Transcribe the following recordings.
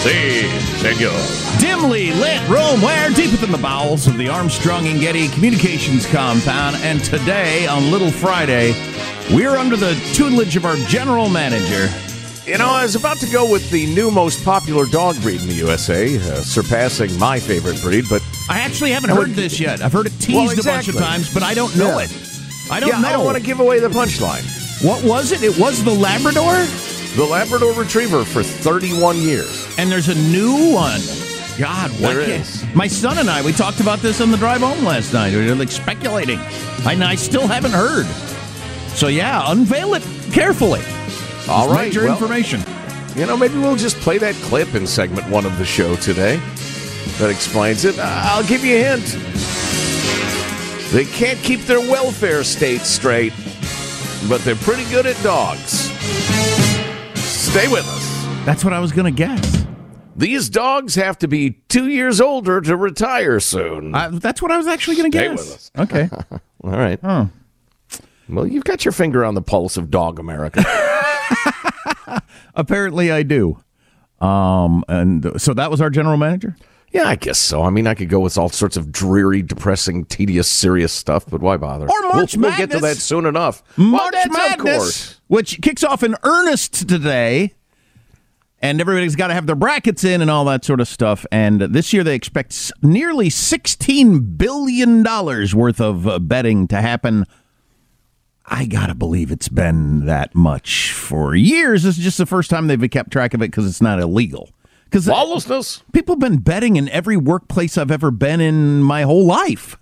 Si, senor. Dimly lit room where deep within the bowels of the Armstrong and Getty Communications compound. And today, on Little Friday, we're under the tutelage of our general manager. You know, I was about to go with the new most popular dog breed in the USA, uh, surpassing my favorite breed, but I actually haven't heard this yet. I've heard it teased Well, a bunch of times, but I don't know Yeah. it. I don't yeah, know. I don't want to give away the punchline. What was it? It was the Labrador? The Labrador Retriever for 31 years. And there's a new one. God, what There is. My son and I, we talked about this on the drive home last night. We were like speculating. And I still haven't heard. So yeah, unveil it carefully. All right, Major well- information. You know, maybe we'll just play that clip in segment one of the show today that explains it. I'll give you a hint. They can't keep their welfare state straight, but they're pretty good at dogs. Stay with us. That's what I was going to guess. These dogs have to be two years older to retire soon. Uh, that's what I was actually going to guess. with us. Okay. All right. Huh. Well, you've got your finger on the pulse of dog America. Apparently, I do. Um, and so that was our general manager. Yeah, I guess so. I mean, I could go with all sorts of dreary, depressing, tedious, serious stuff, but why bother? Or March we'll, we'll get to that soon enough. March well, of Madness, course. which kicks off in earnest today. And everybody's got to have their brackets in and all that sort of stuff. And this year they expect nearly $16 billion worth of uh, betting to happen. I got to believe it's been that much for years. This is just the first time they've kept track of it because it's not illegal. Because Lawlessness. people have been betting in every workplace I've ever been in my whole life.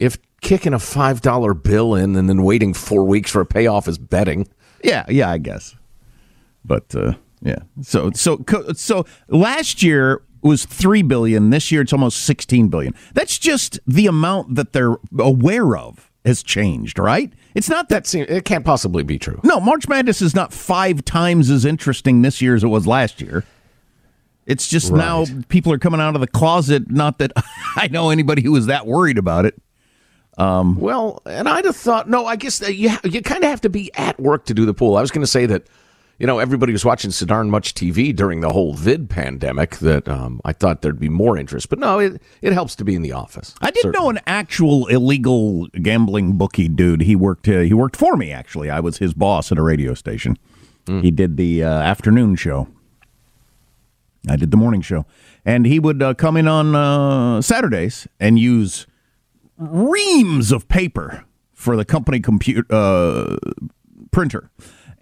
If kicking a five dollar bill in and then waiting four weeks for a payoff is betting, Yeah, yeah, I guess. But uh, yeah, so so so last year was three billion. This year it's almost sixteen billion. That's just the amount that they're aware of has changed, right? It's not that. that seems it can't possibly be true. No, March Madness is not five times as interesting this year as it was last year. It's just now people are coming out of the closet. Not that I know anybody who was that worried about it. Well, and I'd have thought, no, I guess you, you kind of have to be at work to do the pool. I was going to say that, you know, everybody was watching so darn much TV during the whole vid pandemic that um, I thought there'd be more interest. But no, it, it helps to be in the office. I didn't Certainly. know an actual illegal gambling bookie dude. He worked. Uh, he worked for me. Actually, I was his boss at a radio station. He did the uh, afternoon show. I did the morning show, and he would uh, come in on uh, Saturdays and use reams of paper for the company computer uh, printer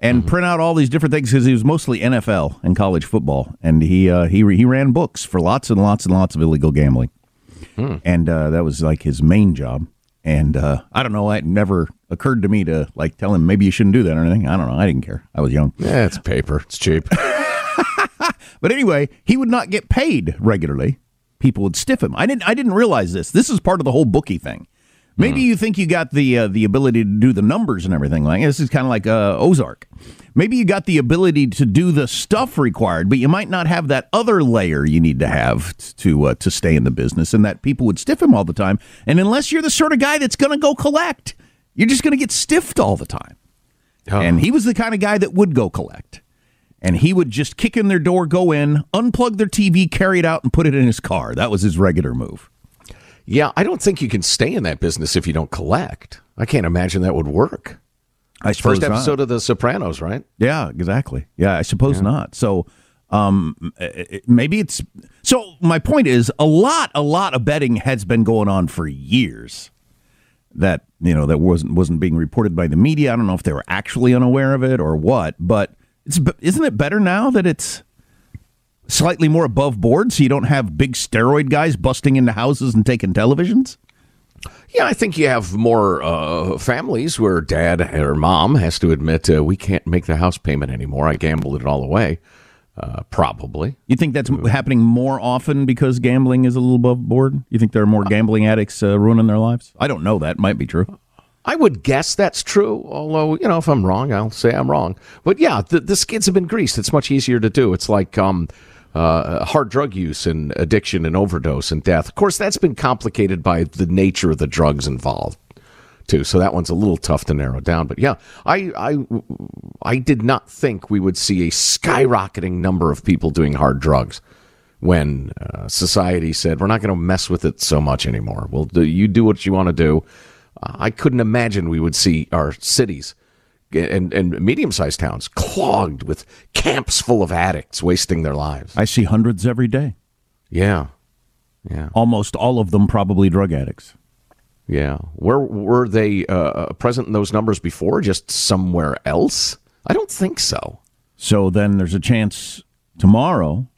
and print out all these different things because he was mostly NFL and college football, and he uh, he he ran books for lots and lots and lots of illegal gambling, and uh, that was like his main job. And uh, I don't know, it never occurred to me to like tell him maybe you shouldn't do that or anything. I don't know, I didn't care. I was young. Yeah, it's paper. It's cheap. But anyway, he would not get paid regularly. People would stiff him. I didn't. I didn't realize this. This is part of the whole bookie thing. Maybe you think you got the uh, the ability to do the numbers and everything. Like this is kind of like uh, Ozark. Maybe you got the ability to do the stuff required, but you might not have that other layer you need to have to uh, to stay in the business. And that people would stiff him all the time. And unless you're the sort of guy that's going to go collect, you're just going to get stiffed all the time. And he was the kind of guy that would go collect. And he would just kick in their door, go in, unplug their TV, carry it out, and put it in his car. That was his regular move. yeah, I don't think you can stay in that business if you don't collect. I can't imagine that would work. I suppose First not. episode of The Sopranos, right? Yeah, exactly. Yeah, I suppose not. So um, it- it- maybe it's. So my point is, a lot, a lot of betting has been going on for years. That you know that wasn't wasn't being reported by the media. I don't know if they were actually unaware of it or what, but it's isn't it better now that it's slightly more above board, so you don't have big steroid guys busting into houses and taking televisions. Yeah, I think you have more uh, families where dad or mom has to admit uh, we can't make the house payment anymore. I gambled it all away. Uh, probably. You think that's happening more often because gambling is a little above board? You think there are more gambling addicts uh, ruining their lives? I don't know. That might be true. I would guess that's true, although, you know, if I'm wrong, I'll say I'm wrong. But yeah, the, the skids have been greased. It's much easier to do. It's like um, uh, hard drug use and addiction and overdose and death. Of course, that's been complicated by the nature of the drugs involved, too. So that one's a little tough to narrow down. But yeah, I, I, I did not think we would see a skyrocketing number of people doing hard drugs when uh, society said we're not going to mess with it so much anymore. Well, do, you do what you want to do. Uh, I couldn't imagine we would see our cities and, and medium sized towns clogged with camps full of addicts wasting their lives. I see hundreds every day. Yeah. Yeah. Almost all of them probably drug addicts. Yeah. Where were they uh, present in those numbers before? Just somewhere else? I don't think so. So then there's a chance tomorrow.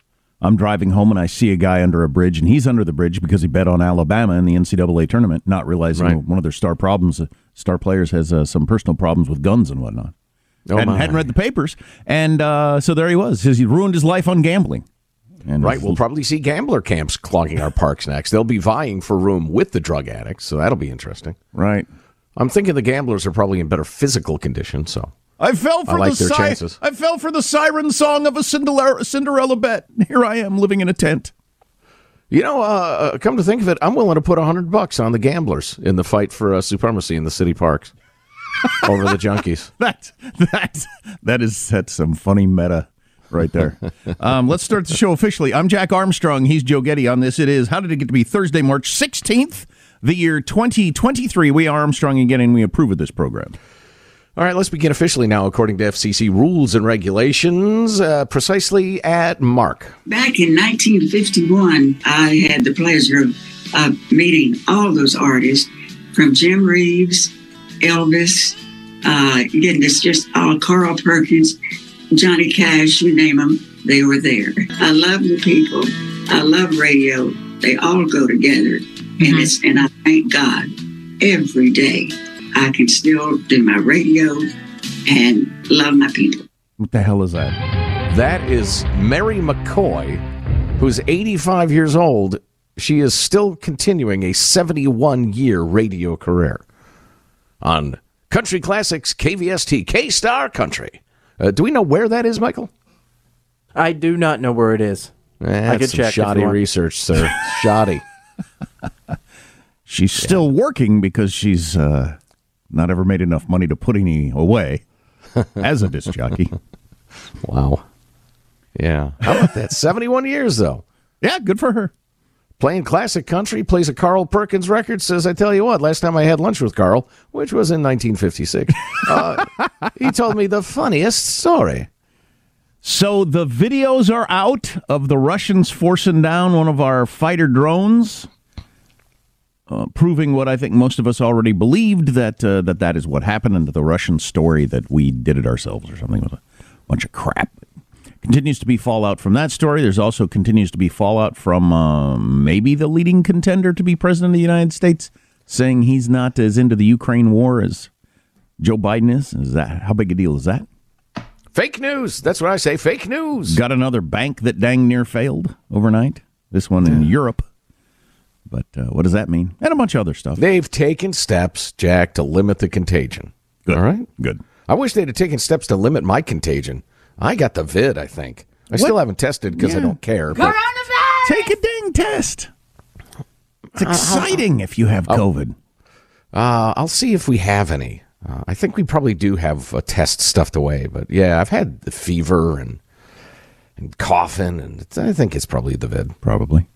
I'm driving home and I see a guy under a bridge, and he's under the bridge because he bet on Alabama in the NCAA tournament, not realizing Right. one of their star problems, uh, star players, has uh, some personal problems with guns and whatnot. Oh, hadn't, hadn't read the papers, and uh, so there he was. He ruined his life on gambling. And Right. We'll probably see gambler camps clogging our parks next. They'll be vying for room with the drug addicts, so that'll be interesting. right. I'm thinking the gamblers are probably in better physical condition, so. I fell for I like the si-. I fell for the siren song of a Cinderella, Cinderella bet. Here I am living in a tent. You know, uh, come to think of it, I'm willing to put a hundred bucks on the gamblers in the fight for uh, supremacy in the city parks over the junkies. That that that is that's some funny meta right there. um, let's start the show officially. I'm Jack Armstrong. He's Joe Getty. On this, it is. How did it get to be Thursday, March 16th, the year 2023? We are Armstrong and Getty, and we approve of this program. All right, let's begin officially now, according to FCC rules and regulations, uh, precisely at Mark. Back in 1951, I had the pleasure of uh, meeting all those artists from Jim Reeves, Elvis, uh, again, it's just all Carl Perkins, Johnny Cash, you name them, they were there. I love the people. I love radio. They all go together. And it's and I thank God every day I can still do my radio and love my people. What the hell is that? That is Mary McCoy, who's 85 years old. She is still continuing a 71 year radio career on Country Classics KVST K Star Country. Uh, do we know where that is, Michael? I do not know where it is. That's I could check. if shoddy research, sir. shoddy. She's still working because she's uh, not ever made enough money to put any away as a disc jockey. Wow. Yeah. How about that? 71 years, though. Yeah, good for her. Playing classic country, plays a Carl Perkins record, says, I tell you what, last time I had lunch with Carl, which was in 1956, uh, he told me the funniest story. So the videos are out of the Russians forcing down one of our fighter drones, uh, proving what I think most of us already believed that uh, that that is what happened, and the Russian story that we did it ourselves or something was a bunch of crap. Continues to be fallout from that story. There's also continues to be fallout from uh, maybe the leading contender to be president of the United States saying he's not as into the Ukraine war as Joe Biden is. Is that how big a deal is that? Fake news. That's what I say. Fake news. Got another bank that dang near failed overnight. This one in Europe. But uh, what does that mean? And a bunch of other stuff. They've taken steps, Jack, to limit the contagion. Good. All right. Good. I wish they'd have taken steps to limit my contagion. I got the vid, I think. I still haven't tested because I don't care. But Take a dang test. It's exciting if you have COVID. uh, I'll see if we have any. Uh, I think we probably do have a test stuffed away. But yeah, I've had the fever and and coughing, and it's, I think it's probably the vid. Probably.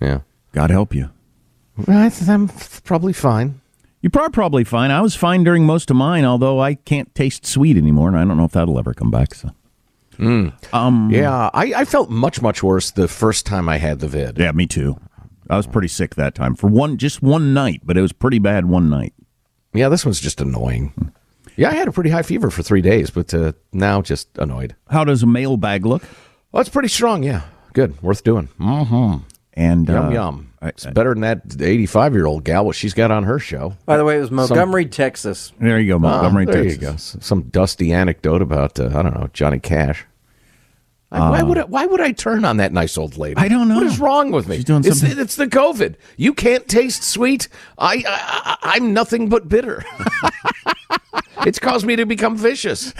Yeah. God help you. I th- I'm probably fine. You are probably fine. I was fine during most of mine, although I can't taste sweet anymore, and I don't know if that'll ever come back. So, um, Yeah, I, I felt much, much worse the first time I had the vid. yeah, me too. I was pretty sick that time for one, just one night, but it was pretty bad one night. Yeah, this one's just annoying. Yeah, I had a pretty high fever for three days, but uh, now just annoyed. How does a mailbag look? Well, it's pretty strong. Yeah, good, worth doing. Mm-hmm. And Yum uh, yum. I- It's better than that 85 year old gal what she's got on her show. By the way, it was Montgomery, Texas. There you go, Montgomery, Ah, there Texas. you go. Some dusty anecdote about uh, I don't know Johnny Cash. I- why would I, why would I turn on that nice old lady? Uh, I don't know. What is wrong with me? She's doing it's, something- it's the COVID. You can't taste sweet. I, I I- I'm nothing but bitter. it's caused me to become vicious.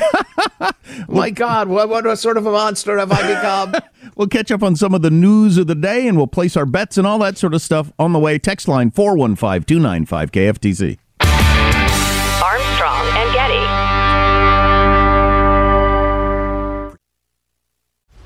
My God, what, what sort of a monster have I become? We'll catch up on some of the news of the day and we'll place our bets and all that sort of stuff on the way. Text line 415 295 KFTC. Armstrong and Getty.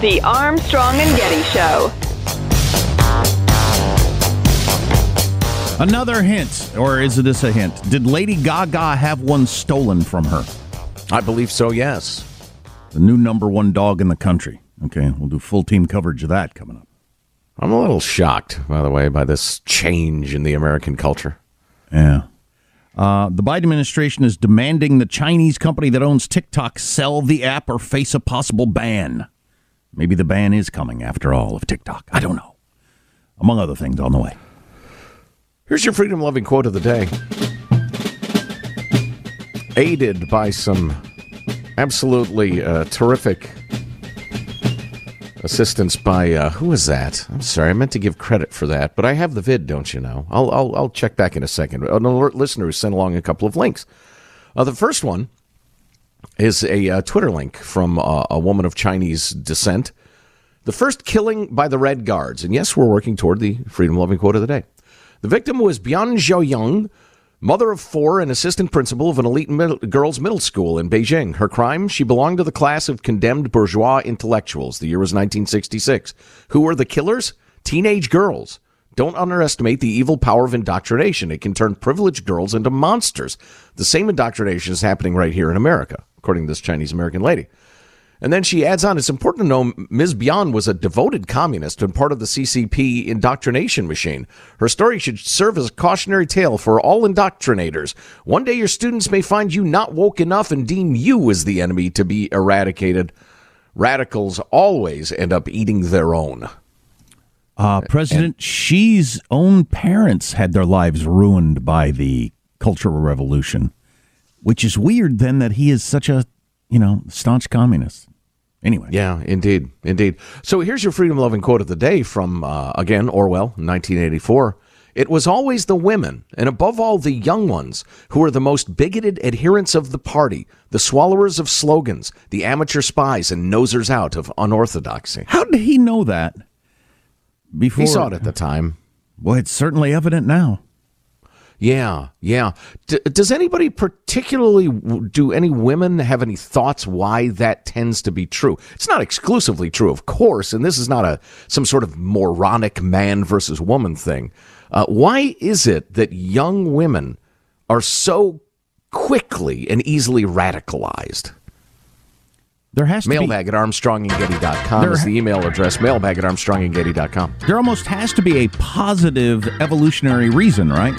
The The Armstrong and Getty Show. Another hint, or is this a hint? Did Lady Gaga have one stolen from her? I believe so, yes. The new number one dog in the country. Okay, we'll do full team coverage of that coming up. I'm a little shocked, by the way, by this change in the American culture. Yeah. Uh, the Biden administration is demanding the Chinese company that owns TikTok sell the app or face a possible ban. Maybe the ban is coming after all of TikTok. I don't know. Among other things on the way. Here's your freedom loving quote of the day. Aided by some absolutely uh, terrific assistance by uh, who was that? I'm sorry, I meant to give credit for that, but I have the vid, don't you know? I'll I'll, I'll check back in a second. An alert listener who sent along a couple of links. Uh, the first one is a uh, Twitter link from uh, a woman of Chinese descent. The first killing by the Red Guards, and yes, we're working toward the freedom loving quote of the day. The victim was Bian Zhaoyang, mother of four and assistant principal of an elite middle, girls' middle school in Beijing. Her crime? She belonged to the class of condemned bourgeois intellectuals. The year was 1966. Who were the killers? Teenage girls. Don't underestimate the evil power of indoctrination. It can turn privileged girls into monsters. The same indoctrination is happening right here in America, according to this Chinese American lady. And then she adds on, it's important to know Ms. Bian was a devoted communist and part of the CCP indoctrination machine. Her story should serve as a cautionary tale for all indoctrinators. One day your students may find you not woke enough and deem you as the enemy to be eradicated. Radicals always end up eating their own. Uh, President and, Xi's own parents had their lives ruined by the Cultural Revolution, which is weird then that he is such a, you know, staunch communist. Anyway. Yeah, indeed. Indeed. So here's your freedom loving quote of the day from, uh, again, Orwell, 1984. It was always the women, and above all the young ones, who were the most bigoted adherents of the party, the swallowers of slogans, the amateur spies and nosers out of unorthodoxy. How did he know that? Before he saw it at the time. Well, it's certainly evident now. Yeah, yeah. D- does anybody particularly do any women have any thoughts why that tends to be true? It's not exclusively true, of course, and this is not a some sort of moronic man versus woman thing. Uh, why is it that young women are so quickly and easily radicalized? There has to mailbag be, at armstrongandgetty.com there, is the email address. Mailbag at armstrongandgetty.com. There almost has to be a positive evolutionary reason, right?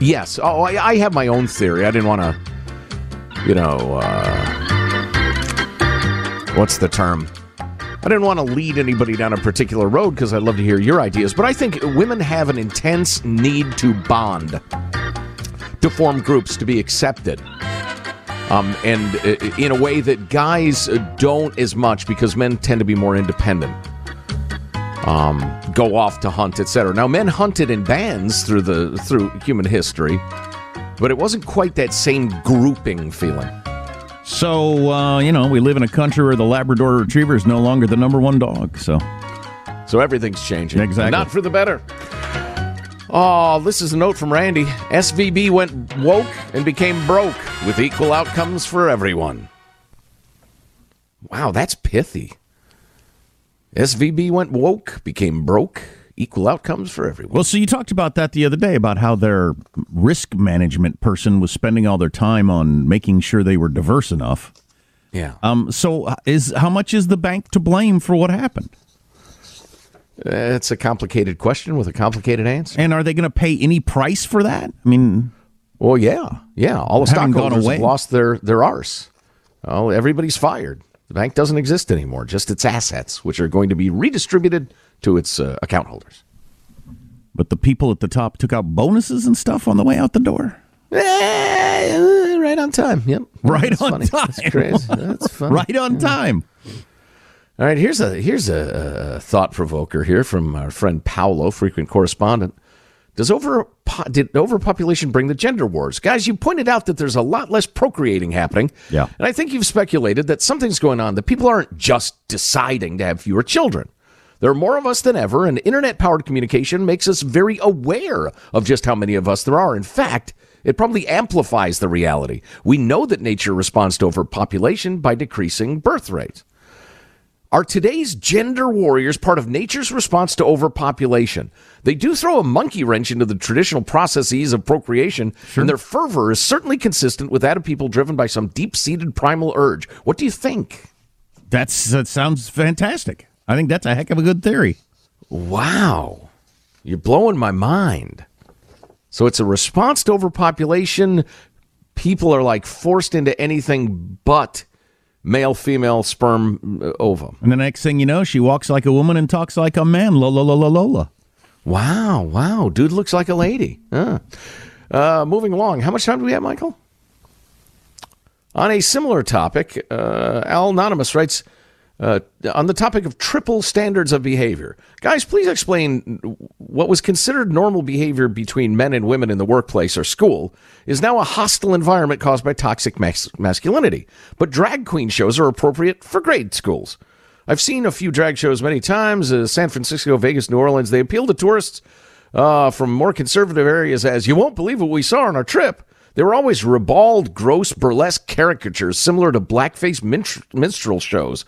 Yes. Oh, I, I have my own theory. I didn't want to, you know, uh, what's the term? I didn't want to lead anybody down a particular road because I'd love to hear your ideas. But I think women have an intense need to bond, to form groups, to be accepted. Um, and uh, in a way that guys don't as much because men tend to be more independent um, go off to hunt, etc. Now, men hunted in bands through the through human history, but it wasn't quite that same grouping feeling. So uh, you know, we live in a country where the Labrador Retriever is no longer the number one dog. So, so everything's changing. Exactly, not for the better. Oh, this is a note from Randy. SVB went woke and became broke with equal outcomes for everyone. Wow, that's pithy. SVB went woke, became broke, equal outcomes for everyone. Well, so you talked about that the other day about how their risk management person was spending all their time on making sure they were diverse enough. Yeah. Um. So, uh, is how much is the bank to blame for what happened? It's a complicated question with a complicated answer. And are they going to pay any price for that? I mean, well, yeah, yeah. All the stockholders have lost their their arse. Oh, everybody's fired. The bank doesn't exist anymore, just its assets, which are going to be redistributed to its uh, account holders. But the people at the top took out bonuses and stuff on the way out the door. Eh, right on time. Yep. Right That's on funny. time. That's crazy. That's funny. right on time. All right, here's a here's a, a thought provoker here from our friend Paolo, frequent correspondent. Does over did overpopulation bring the gender wars? Guys, you pointed out that there's a lot less procreating happening. Yeah. And I think you've speculated that something's going on, that people aren't just deciding to have fewer children. There are more of us than ever, and internet powered communication makes us very aware of just how many of us there are. In fact, it probably amplifies the reality. We know that nature responds to overpopulation by decreasing birth rates. Are today's gender warriors part of nature's response to overpopulation? They do throw a monkey wrench into the traditional processes of procreation, and their fervor is certainly consistent with that of people driven by some deep seated primal urge. What do you think? That's that sounds fantastic. I think that's a heck of a good theory. Wow. You're blowing my mind. So it's a response to overpopulation. People are like forced into anything but male female sperm uh, ovum. And the next thing you know, she walks like a woman and talks like a man. Lola, Lola, Lola. Wow, wow. Dude looks like a lady. Huh. Uh, moving along. How much time do we have, Michael? On a similar topic, uh, Al Anonymous writes uh, on the topic of triple standards of behavior. Guys, please explain what was considered normal behavior between men and women in the workplace or school is now a hostile environment caused by toxic mas- masculinity. But drag queen shows are appropriate for grade schools. I've seen a few drag shows many times uh, San Francisco, Vegas, New Orleans. They appeal to tourists uh, from more conservative areas as you won't believe what we saw on our trip. They were always ribald, gross, burlesque caricatures similar to blackface minstrel shows.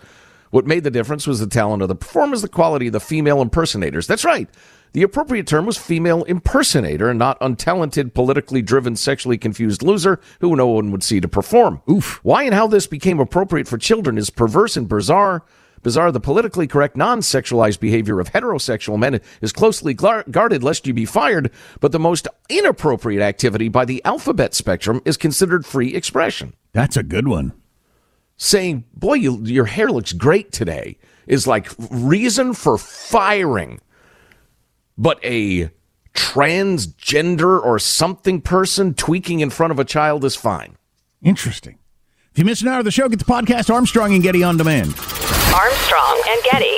What made the difference was the talent of the performers, the quality of the female impersonators. That's right. The appropriate term was female impersonator and not untalented, politically driven, sexually confused loser who no one would see to perform. Oof. Why and how this became appropriate for children is perverse and bizarre. Bizarre, the politically correct, non sexualized behavior of heterosexual men is closely guarded lest you be fired, but the most inappropriate activity by the alphabet spectrum is considered free expression. That's a good one. Saying, boy, you, your hair looks great today is like reason for firing. But a transgender or something person tweaking in front of a child is fine. Interesting. If you missed an hour of the show, get the podcast Armstrong and Getty on demand. Armstrong and Getty.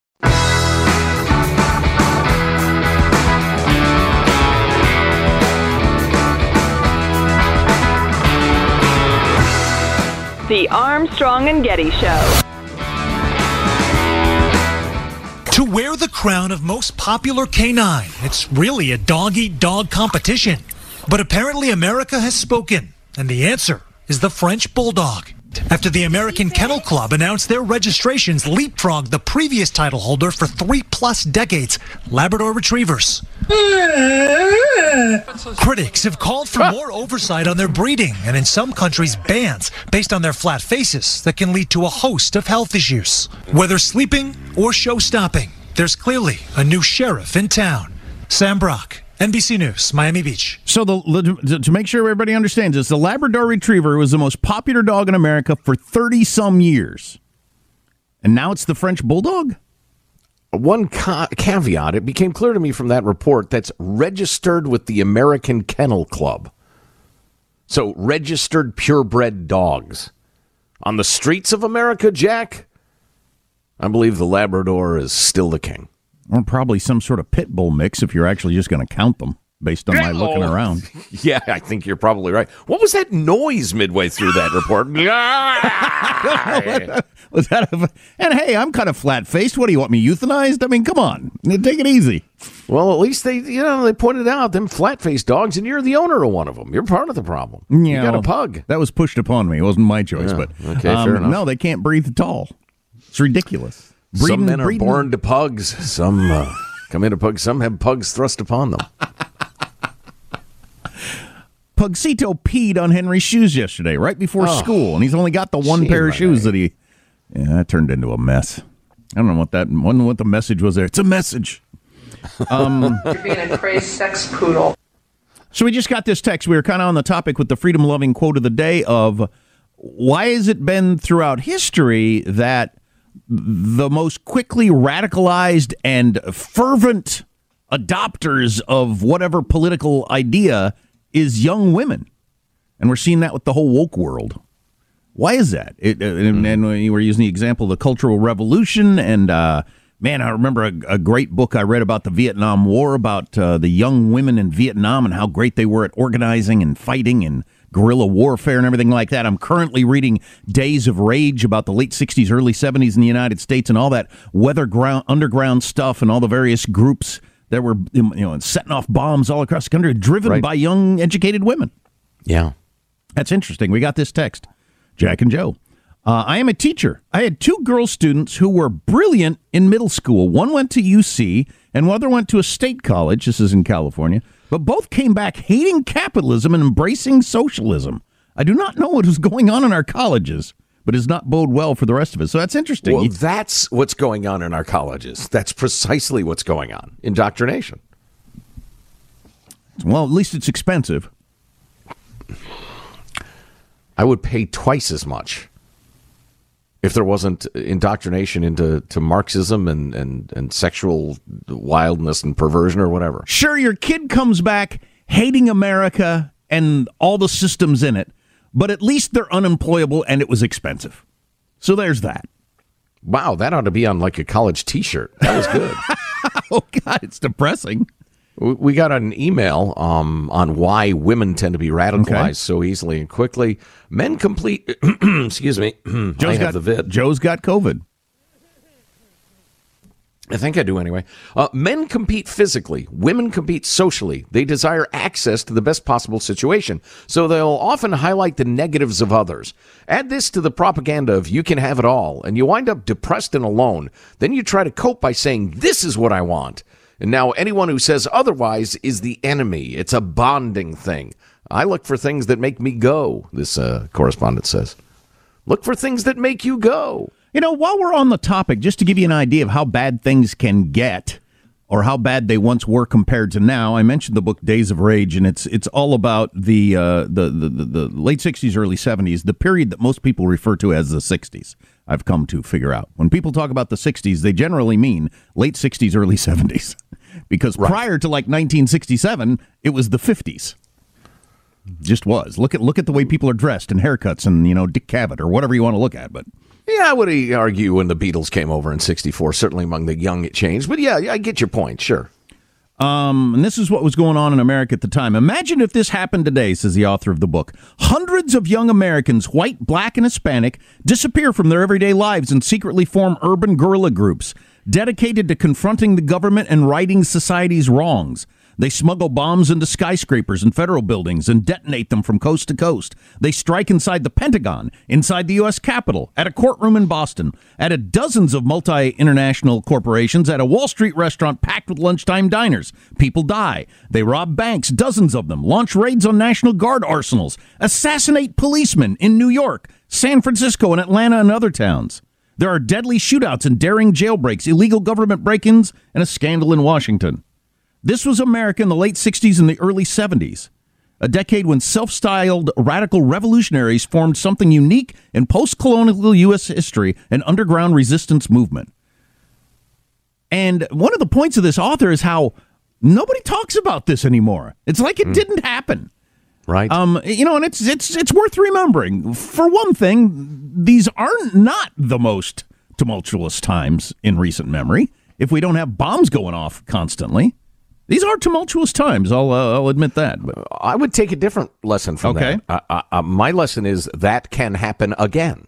The Armstrong and Getty Show. To wear the crown of most popular canine, it's really a dog eat dog competition. But apparently, America has spoken, and the answer is the French Bulldog. After the American Kennel Club announced their registrations leapfrogged the previous title holder for three plus decades, Labrador Retrievers. Critics have called for more oversight on their breeding and in some countries bans based on their flat faces that can lead to a host of health issues. Whether sleeping or show stopping, there's clearly a new sheriff in town. Sam Brock, NBC News, Miami Beach. So the to make sure everybody understands this, the Labrador Retriever was the most popular dog in America for 30 some years. And now it's the French Bulldog? One ca- caveat it became clear to me from that report that's registered with the American Kennel Club. So, registered purebred dogs. On the streets of America, Jack, I believe the Labrador is still the king. Or probably some sort of pit bull mix if you're actually just going to count them based on my looking around. Yeah, I think you're probably right. What was that noise midway through that report? Was that a, and hey, I'm kind of flat faced. What do you want me euthanized? I mean, come on, take it easy. well, at least they, you know, they pointed out them flat-faced dogs, and you're the owner of one of them. You're part of the problem. You got a pug. That was pushed upon me. It wasn't my choice, Yeah, but okay, um, no, they can't breathe at all. It's ridiculous. Some men are breeding- born to pugs. Some uh, come into pugs. Some have pugs thrust upon them. Pugsito peed on Henry's shoes yesterday, right before Oh, school, and he's only got the one pair of shoes that. that he. Yeah, that turned into a mess. I don't know what that. I don't know what the message was there. It's a message. Um, You're being a crazed sex poodle. So we just got this text. We were kind of on the topic with the freedom loving quote of the day of why has it been throughout history that the most quickly radicalized and fervent adopters of whatever political idea is young women? And we're seeing that with the whole woke world. Why is that? It, uh, and, and we were using the example of the Cultural Revolution, and uh, man, I remember a, a great book I read about the Vietnam War, about uh, the young women in Vietnam and how great they were at organizing and fighting and guerrilla warfare and everything like that. I'm currently reading Days of Rage about the late 60s, early 70s in the United States and all that weather ground, underground stuff and all the various groups that were you know setting off bombs all across the country, driven Right. by young, educated women. Yeah. That's interesting. We got this text. Jack and Joe. Uh, I am a teacher. I had two girl students who were brilliant in middle school. One went to UC and one other went to a state college. This is in California. But both came back hating capitalism and embracing socialism. I do not know what is going on in our colleges, but it does not bode well for the rest of us. So that's interesting. Well, that's what's going on in our colleges. That's precisely what's going on. Indoctrination. well, at least it's expensive. I would pay twice as much if there wasn't indoctrination into to Marxism and, and, and sexual wildness and perversion or whatever. Sure, your kid comes back hating America and all the systems in it, but at least they're unemployable and it was expensive. So there's that. Wow, that ought to be on like a college T-shirt. That was good. oh God, it's depressing. We got an email um, on why women tend to be radicalized Okay. so easily and quickly. Men complete. excuse me. Joe's got the vid. Joe's got COVID. I think I do anyway. Uh, men compete physically, women compete socially. They desire access to the best possible situation, so they'll often highlight the negatives of others. Add this to the propaganda of you can have it all, and you wind up depressed and alone. Then you try to cope by saying, This is what I want. And now anyone who says otherwise is the enemy. It's a bonding thing. I look for things that make me go, this uh, correspondent says. Look for things that make you go. You know, while we're on the topic, just to give you an idea of how bad things can get, or how bad they once were compared to now, I mentioned the book Days of Rage, and it's it's all about the uh, the, the the the late '60s, early '70s, the period that most people refer to as the '60s. I've come to figure out when people talk about the '60s, they generally mean late '60s, early '70s, because prior to like 1967, it was the '50s. Just was. Look at look at the way people are dressed and haircuts and you know Dick Cavett or whatever you want to look at, but. Yeah, I would uh, argue when the Beatles came over in '64, certainly among the young it changed. But yeah, I get your point. Sure. Um, and this is what was going on in America at the time. Imagine if this happened today, says the author of the book. Hundreds of young Americans, white, black, and Hispanic, disappear from their everyday lives and secretly form urban guerrilla groups dedicated to confronting the government and righting society's wrongs. They smuggle bombs into skyscrapers and federal buildings and detonate them from coast to coast. They strike inside the Pentagon, inside the U.S. Capitol, at a courtroom in Boston, at a dozens of multi international corporations, at a Wall Street restaurant packed with lunchtime diners. People die. They rob banks, dozens of them, launch raids on National Guard arsenals, assassinate policemen in New York, San Francisco, and Atlanta and other towns. There are deadly shootouts and daring jailbreaks, illegal government break ins, and a scandal in Washington. This was America in the late 60s and the early 70s, a decade when self styled radical revolutionaries formed something unique in post colonial U.S. history an underground resistance movement. And one of the points of this author is how nobody talks about this anymore. It's like it didn't happen. Right. Um, you know, and it's it's it's worth remembering. For one thing, these are not the most tumultuous times in recent memory. If we don't have bombs going off constantly, these are tumultuous times. I'll uh, I'll admit that. But I would take a different lesson from Okay. that. Uh, uh, my lesson is that can happen again.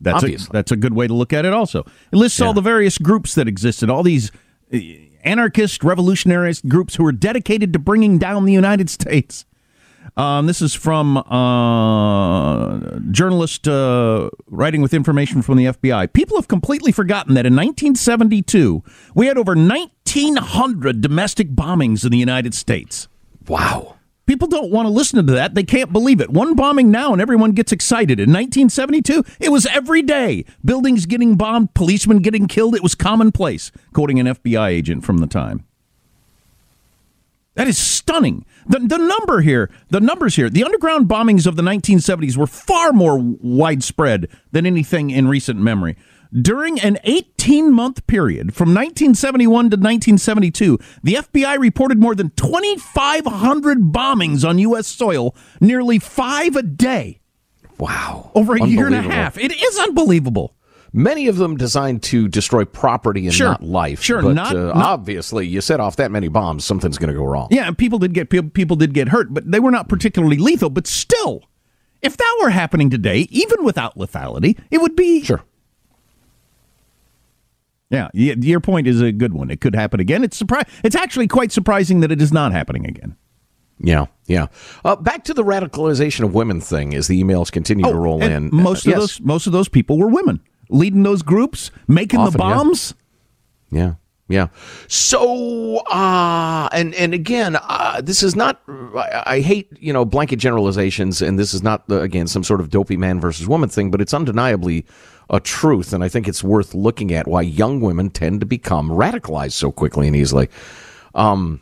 that's a, that's a good way to look at it. Also, it lists all the various groups that existed, all these uh, anarchist, revolutionary groups who were dedicated to bringing down the United States. Um, this is from uh, journalist uh, writing with information from the FBI. People have completely forgotten that in 1972 we had over 1,900 domestic bombings in the United States. Wow. People don't want to listen to that. They can't believe it. One bombing now and everyone gets excited. In 1972, it was every day. Buildings getting bombed, policemen getting killed. It was commonplace, quoting an FBI agent from the time. That is stunning. The, the number here, the numbers here, the underground bombings of the 1970s were far more widespread than anything in recent memory. During an 18 month period from 1971 to 1972, the FBI reported more than 2,500 bombings on U.S. soil, nearly five a day. Wow. Over a year and a half. It is unbelievable. Many of them designed to destroy property and Sure. not life. Sure, but not- uh, not- obviously, you set off that many bombs, something's going to go wrong. Yeah, and people did get people, people did get hurt, but they were not particularly lethal. But still, if that were happening today, even without lethality, it would be sure. Yeah, your point is a good one. It could happen again. It's surpri- It's actually quite surprising that it is not happening again. Yeah, yeah. Uh, back to the radicalization of women thing as the emails continue to roll Oh, in. Most Uh, of yes. those most of those people were women leading those groups, making Often, the bombs. Yeah. Yeah. So, uh, and, and again, uh, this is not, I, I hate, you know, blanket generalizations, and this is not, uh, again, some sort of dopey man versus woman thing, but it's undeniably a truth. And I think it's worth looking at why young women tend to become radicalized so quickly and easily. Um,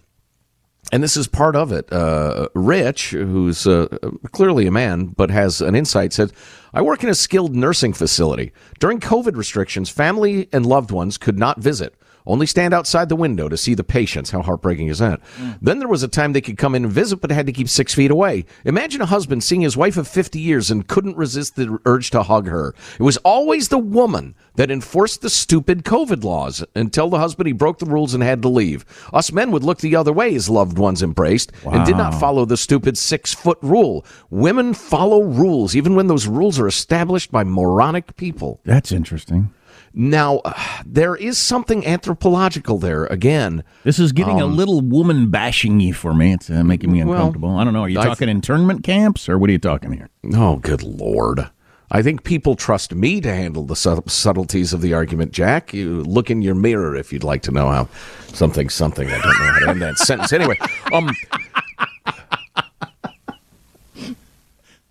and this is part of it. Uh, Rich, who's uh, clearly a man but has an insight, said, I work in a skilled nursing facility. During COVID restrictions, family and loved ones could not visit, only stand outside the window to see the patients. How heartbreaking is that? Hmm. Then there was a time they could come in and visit, but had to keep six feet away. Imagine a husband seeing his wife of 50 years and couldn't resist the urge to hug her. It was always the woman that enforced the stupid COVID laws until the husband he broke the rules and had to leave. Us men would look the other way as loved ones embraced and did not follow the stupid six foot rule. Women follow rules, even when those rules are established by moronic people. That's interesting. Now, uh, there is something anthropological there again. This is getting a Um, little woman bashing for me. It's uh, making me Well, uncomfortable. I don't know. Are you talking internment camps or what are you talking here? Oh, good lord. I think people trust me to handle the sub- subtleties of the argument, Jack. You look in your mirror if you'd like to know how something, something. I don't know how to end that sentence. Anyway, um,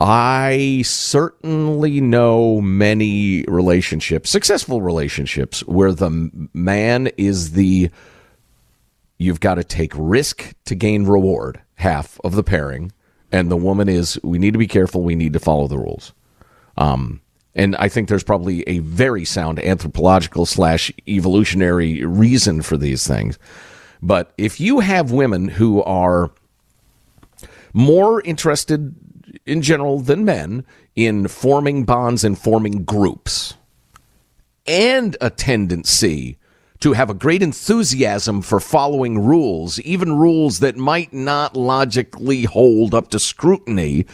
I certainly know many relationships, successful relationships, where the man is the you've got to take risk to gain reward half of the pairing, and the woman is we need to be careful, we need to follow the rules. Um, and I think there's probably a very sound anthropological slash evolutionary reason for these things. But if you have women who are more interested in general than men in forming bonds and forming groups and a tendency to have a great enthusiasm for following rules, even rules that might not logically hold up to scrutiny,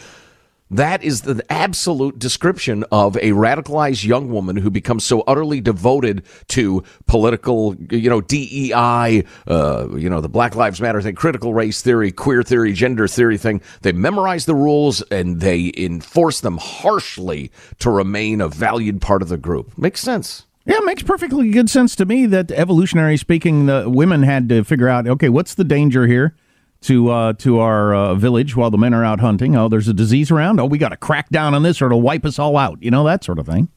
That is the absolute description of a radicalized young woman who becomes so utterly devoted to political, you know, DEI, uh, you know, the Black Lives Matter thing, critical race theory, queer theory, gender theory thing. They memorize the rules and they enforce them harshly to remain a valued part of the group. Makes sense. Yeah, it makes perfectly good sense to me that evolutionary speaking, the women had to figure out, okay, what's the danger here? To uh, to our uh, village while the men are out hunting. Oh, there's a disease around. Oh, we got to crack down on this or it'll wipe us all out. You know that sort of thing.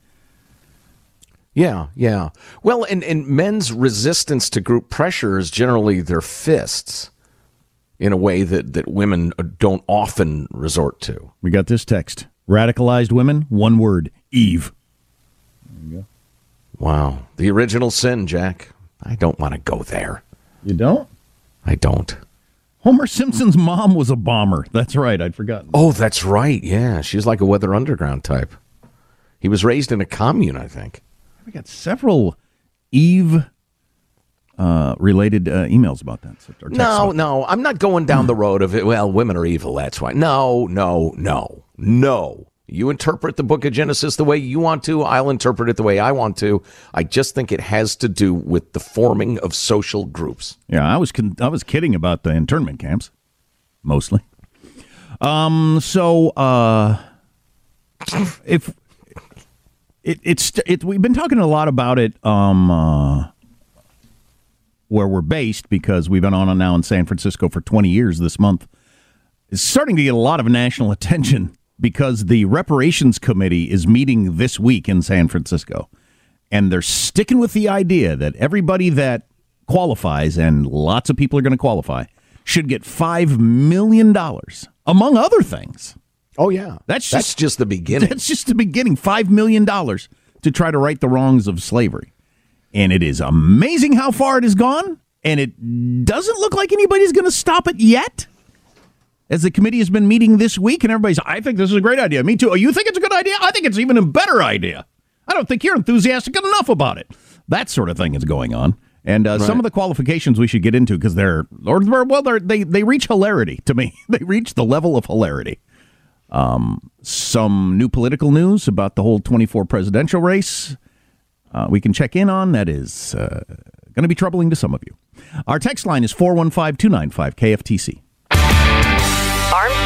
Yeah, yeah. Well, and, and men's resistance to group pressure is generally their fists in a way that, that women don't often resort to. We got this text. Radicalized women, one word, Eve. Wow. The original sin, Jack. I don't want to go there. You don't? I don't. Homer Simpson's mom was a bomber. That's right. I'd forgotten. Oh, that's right. Yeah, she's like a Weather Underground type. He was raised in a commune, I think. We got several Eve uh, related uh, emails about that. No, no, I'm not going down the road of it. Well, women are evil. That's why. No, no, no, no. You interpret the book of Genesis the way you want to. I'll interpret it the way I want to. I just think it has to do with the forming of social groups. Yeah, I was con- I was kidding about the internment camps, mostly. Um. So, uh, if it, it's it, we've been talking a lot about it. Um. Uh, where we're based because we've been on and now in San Francisco for 20 years this month. It's starting to get a lot of national attention because the reparations committee is meeting this week in San Francisco. And they're sticking with the idea that everybody that qualifies, and lots of people are going to qualify, should get $5 million, among other things. Oh, yeah. That's just, that's just the beginning. That's just the beginning. $5 million to try to right the wrongs of slavery. And it is amazing how far it has gone. And it doesn't look like anybody's going to stop it yet as the committee has been meeting this week, and everybody's, I think this is a great idea. Me too. Oh, you think it's a good idea? I think it's even a better idea. I don't think you're enthusiastic enough about it. That sort of thing is going on. And uh, right. some of the qualifications we should get into because they're, or, well, they're, they they reach hilarity to me. they reach the level of hilarity. Um, some new political news about the whole 24 presidential race. Uh, we can check in on. That is uh, going to be troubling to some of you. Our text line is 415 295 KFTC.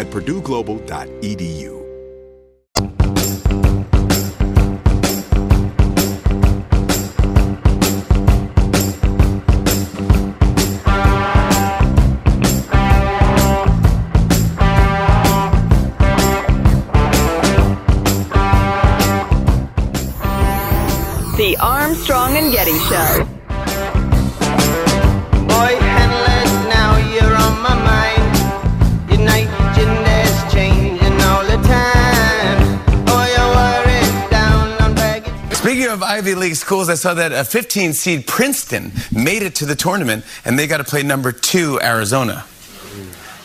at purdueglobal.edu. The Armstrong and Getty Show. Ivy League schools, I saw that a 15 seed Princeton made it to the tournament and they got to play number two Arizona.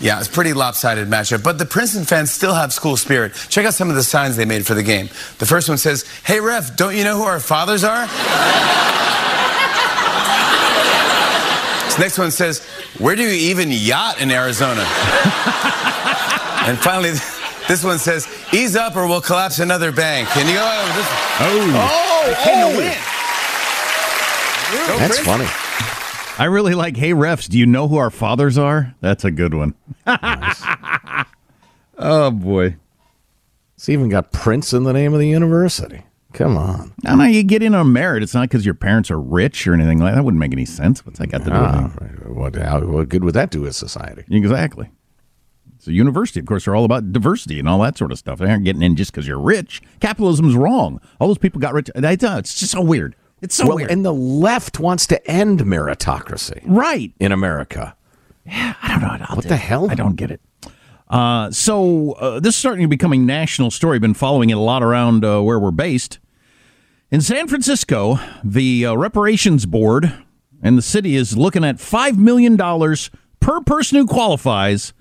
Yeah, it's a pretty lopsided matchup, but the Princeton fans still have school spirit. Check out some of the signs they made for the game. The first one says, Hey ref, don't you know who our fathers are? this next one says, Where do you even yacht in Arizona? and finally, this one says, Ease up or we'll collapse another bank. Can you go out with this? Oh. Oh, oh. Go That's Princeton. funny. I really like, hey, refs, do you know who our fathers are? That's a good one. oh, boy. It's even got Prince in the name of the university. Come on. No, no, you get in on merit. It's not because your parents are rich or anything like that. That wouldn't make any sense. What's that got to do with Ah, it? what, how, what good would that do with society? Exactly. So university, of course, are all about diversity and all that sort of stuff. They aren't getting in just because you're rich. Capitalism's wrong. All those people got rich. It's it's just so weird. It's so well, weird. and the left wants to end meritocracy right. in America. Yeah, I don't know. What the hell? I don't get it. Uh, so uh, this is starting to become a national story. Been following it a lot around uh, where we're based. In San Francisco, the uh, reparations board and the city is looking at five million dollars per person who qualifies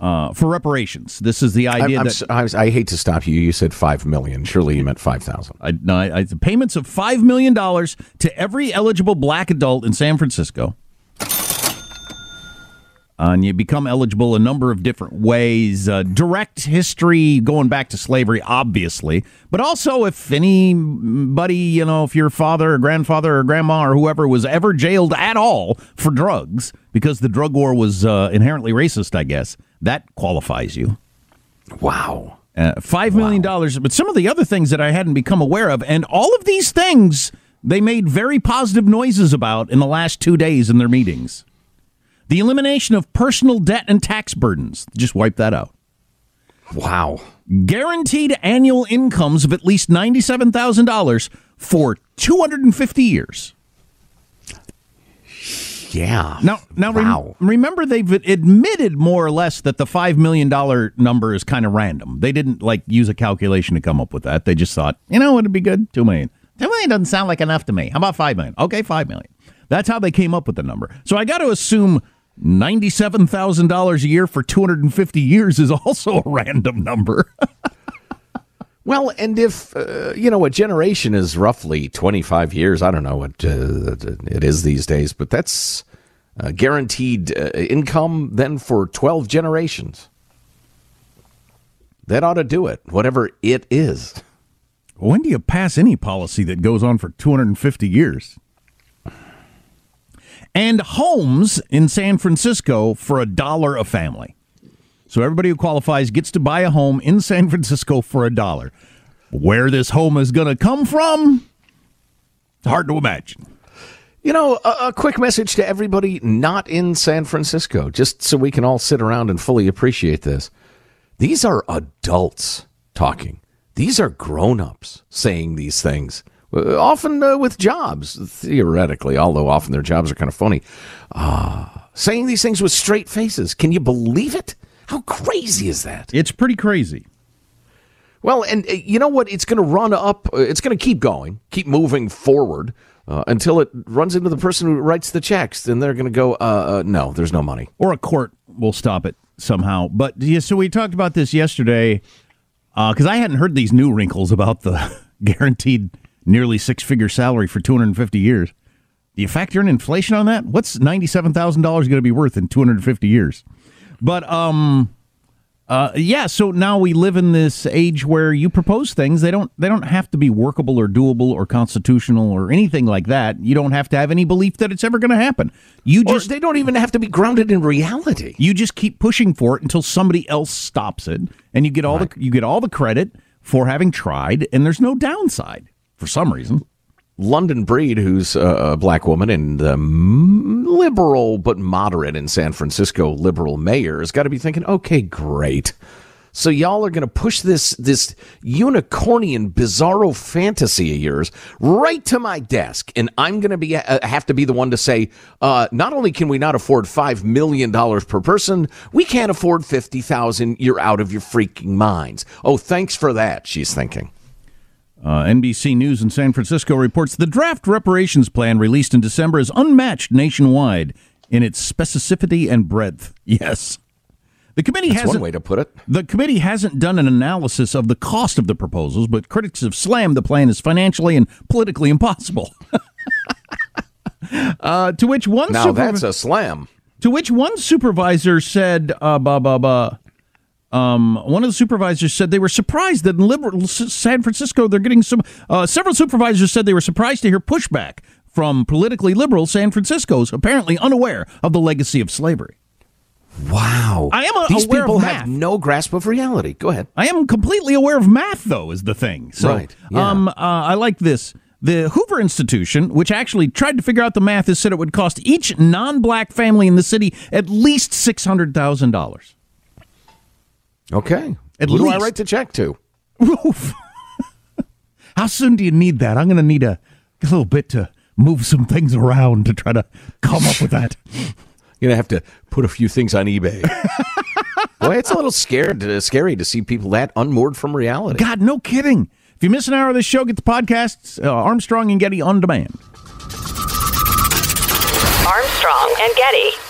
uh, for reparations. This is the idea I'm, I'm that s- I, hate to stop you. You said five million. Surely you meant five thousand. I, no, I, I, the payments of five million dollars to every eligible black adult in San Francisco. Uh, and you become eligible a number of different ways. Uh, direct history going back to slavery, obviously, but also if anybody, you know, if your father or grandfather or grandma or whoever was ever jailed at all for drugs because the drug war was uh, inherently racist, I guess that qualifies you. Wow. Uh, Five million dollars, but some of the other things that I hadn't become aware of, and all of these things they made very positive noises about in the last two days in their meetings. The elimination of personal debt and tax burdens. Just wipe that out. Wow. Guaranteed annual incomes of at least $97,000 for 250 years. Yeah. Now, now Wow. remember they've admitted more or less that the $5 million number is kind of random. They didn't like use a calculation to come up with that. They just thought, you know, it'd be good? 2 million. 2 million doesn't sound like enough to me. How about 5 million? Okay, 5 million. That's how they came up with the number. So I got to assume $97,000 a year for 250 years is also a random number. Well, and if uh, you know a generation is roughly twenty-five years, I don't know what uh, it is these days, but that's uh, guaranteed uh, income then for twelve generations. That ought to do it, whatever it is. When do you pass any policy that goes on for 250 years? And homes in San Francisco for a dollar a family. So everybody who qualifies gets to buy a home in San Francisco for a dollar. Where this home is going to come from, it's hard to imagine. You know, a, a quick message to everybody not in San Francisco, just so we can all sit around and fully appreciate this. These are adults talking. These are grown-ups saying these things. Uh, Often uh, with jobs, theoretically, although often their jobs are kind of funny. Uh, saying these things with straight faces. Can you believe it? How crazy is that? It's pretty crazy. Well, and uh, you know what? It's going to run up. Uh, it's going to keep going, keep moving forward uh, until it runs into the person who writes the checks. Then they're going to go, uh, uh, no, there's no money. Or a court will stop it somehow. But yeah, so we talked about this yesterday because I hadn't heard these new wrinkles about the guaranteed nearly six figure salary for 250 years. Do you factor in inflation on that? What's $97,000 going to be worth in 250 years? But, um, uh, yeah, so now we live in this age where you propose things. They don't. They don't have to be workable or doable or constitutional or anything like that. You don't have to have any belief that it's ever going to happen. You Or just they don't even have to be grounded in reality. you just keep pushing for it until somebody else stops it, and you get all the you get all the credit for having tried, and there's no downside for some reason. London Breed, who's a black woman and liberal but moderate in San Francisco liberal mayor, has got to be thinking, okay, great. So y'all are going to push this this unicornian bizarro fantasy of yours right to my desk, and I'm going to be uh, have to be the one to say, uh, not only can we not afford five million dollars per person, we can't afford fifty thousand. You're out of your freaking minds. Oh, thanks for that. She's thinking. Uh, NBC News in San Francisco reports the draft reparations plan released in December is unmatched nationwide in its specificity and breadth. Yes. The committee That's hasn't one way to put it. The committee hasn't done an analysis of the cost of the proposals, but critics have slammed the plan as financially and politically impossible. uh, to which one Now supervi- that's a slam. to which one supervisor said, uh, "Ba ba ba." Um, one of the supervisors said they were surprised that in liberal San Francisco they're getting some. Uh, several supervisors said they were surprised to hear pushback from politically liberal San Francisco's apparently unaware of the legacy of slavery. Wow. I am a- These aware of people have no grasp of reality. Go ahead. I am completely aware of math, though, is the thing. So, Right, yeah. um, uh, I like this. The Hoover Institution, which actually tried to figure out the math, has said it would cost each non-black family in the city at least six hundred thousand dollars. Okay. At Who do I write the check to? How soon do you need that? I'm going to need a, a little bit to move some things around to try to come up with that. You're gonna have to put a few things on eBay. Boy, it's a little scared, uh, scary to see people that unmoored from reality. God, no kidding. If you miss an hour of this show, get the podcasts uh, Armstrong and Getty on demand. Armstrong and Getty.